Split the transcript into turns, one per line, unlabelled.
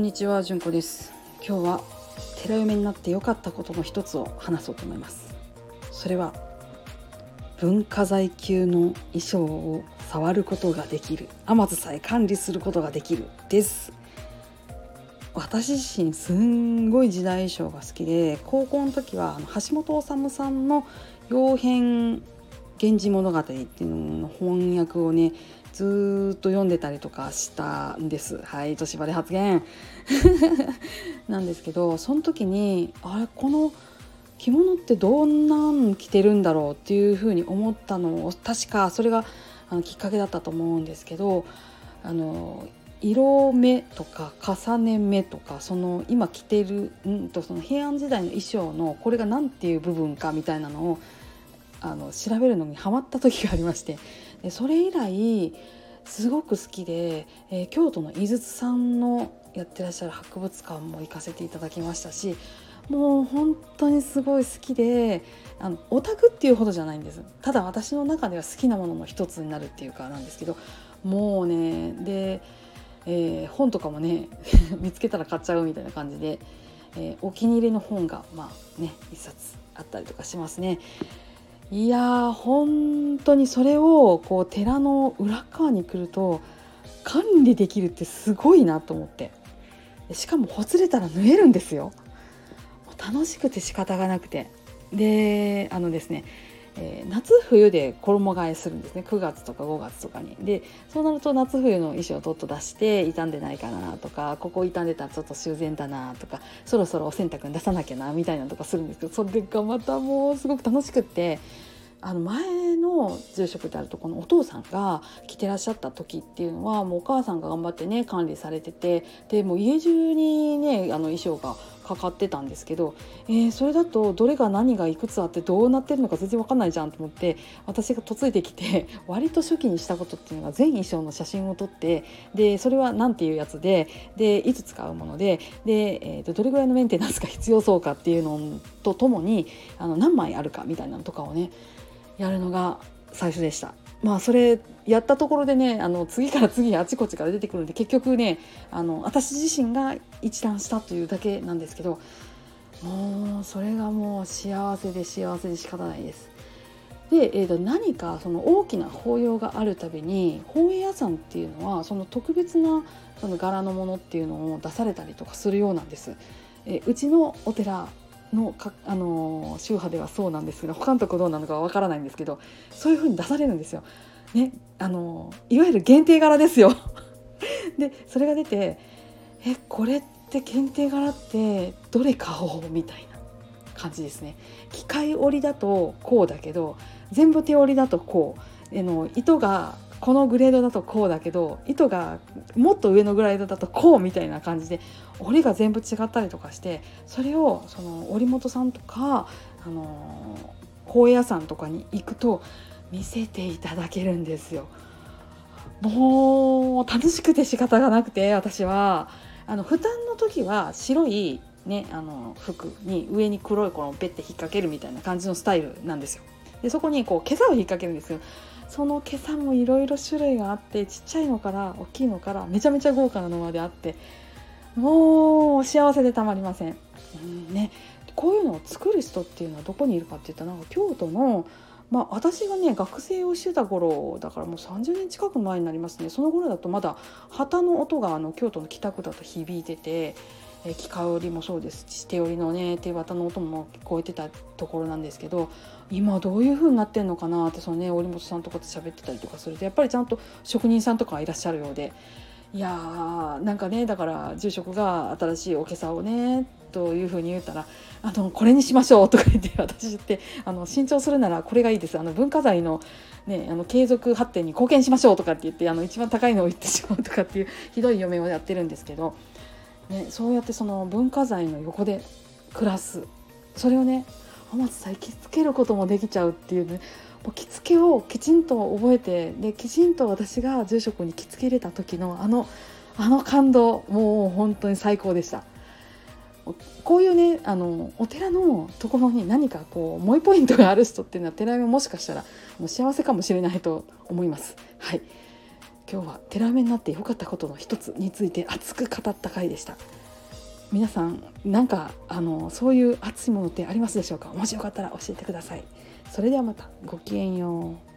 こんにちは、じゅんこです。今日は寺嫁になって良かったことの一つを話そうと思います。それは文化財級の衣装を触ることができる天津さえ管理することができるです。私自身すんごい時代衣装が好きで高校の時はあの橋本治さんの「傭変源氏物語」っていうのの翻訳をねずっと読んでたりとかしたんです。はい年バレ発言。なんですけどその時にあれこの着物ってどんなん着てるんだろうっていうふうに思ったのを確かそれがあのきっかけだったと思うんですけどあの色目とか重ね目とかその今着てるんとその平安時代の衣装のこれが何ていう部分かみたいなのをあの調べるのにハマった時がありましてでそれ以来すごく好きで、えー、京都の井筒さんのやってらっしゃる博物館も行かせていただきましたしもう本当にすごい好きであのオタクっていうほどじゃないんですただ私の中では好きなものの一つになるっていうかなんですけどもうねで、えー、本とかもね 見つけたら買っちゃうみたいな感じで、えー、お気に入りの本がまあね一冊あったりとかしますね。いや本当にそれをこう寺の裏側に来ると管理できるってすごいなと思って。しかもほつれたら縫えるんですよ。楽しくて仕方がなくて。であのですね、えー、夏冬で衣替えするんですね。9月とか5月とかに。でそうなると夏冬の衣装をとっと出して傷んでないかなとかここ傷んでたらちょっと修繕だなとかそろそろお洗濯に出さなきゃなみたいなとかするんですけどそれがまたもうすごく楽しくってあの前の住職であるとこのお父さんが来てらっしゃった時っていうのはもうお母さんが頑張ってね管理されててでもう家中にねあの衣装がかかってたんですけど、えー、それだとどれが何がいくつあってどうなってるのか全然わかんないじゃんと思って私が嫁いできて割と初期にしたことっていうのが全衣装の写真を撮ってでそれは何ていうやつででいつ使うものでで、えー、とどれぐらいのメンテナンスが必要そうかっていうのとともにあの何枚あるかみたいなのとかをねやるのが最初でした。まあそれやったところでねあの次から次あちこちから出てくるんで結局ねあの私自身が一覧したというだけなんですけどもうそれがもう幸せで幸せで仕方ないです。で、えー、と何かその大きな法要があるたびに法営屋さんっていうのはその特別なその柄のものっていうのを出されたりとかするようなんです。えうちのお寺のかあの宗派ではそうなんですけど他のとこどうなのかわからないんですけどそういう風に出されるんですよ。ね、あのいわゆる限定柄ですよ。でそれが出てえこれって限定柄ってどれ買おうみたいな感じですね。機械織りだとこうだけど全部手織りだとこうあの糸がこのグレードだとこうだけど糸がもっと上のグレードだとこうみたいな感じで織りが全部違ったりとかしてそれをその織本さんとかあの法屋さんとかに行くと見せていただけるんですよ。もう楽しくて仕方がなくて私はあの負担の時は白いねあの服に上に黒いこのペッて引っ掛けるみたいな感じのスタイルなんですよ。でそこにこう今朝を引っ掛けるんですよ。その今朝もいろいろ種類があってちっちゃいのから大きいのからめちゃめちゃ豪華なのまであってもう幸せでたまりません。うんね、こういうのを作る人っていうのはどこにいるかっていったらなんか京都のまあ、私がね学生をしてた頃だからもう30年近く前になりますねその頃だとまだ旗の音があの京都の北区だと響いててえ機械織りもそうです。し手織りのね手綿の音も聞こえてたところなんですけど今どういう風になってんのかなってそのね織本さんとかと喋ってたりとかするとやっぱりちゃんと職人さんとかいらっしゃるようで。いやーなんかねだから住職が新しいおけさをねというふうに言ったら「あのこれにしましょう」とか言って私ってあの新調するならこれがいいです。あの文化財の,、ね、あの継続発展に貢献しましょうとかって言ってあの一番高いのを言ってしまうとかっていうひどい嫁をやってるんですけどね、そうやってその文化財の横で暮らすそれをね天津さん着付けることもできちゃうっていうねもう着付けをきちんと覚えてできちんと私が住職に着付け入れた時のあのあの感動もう本当に最高でした。こういうねあのお寺のところに何かこう萌えポイントがある人っていうのは寺山もしかしたらもう幸せかもしれないと思います。はい今日は寺目になって良かったことの一つについて熱く語った回でした。皆さんなんかあのそういう熱いものってありますでしょうか？もしよかったら教えてください。それではまたごきげんよう。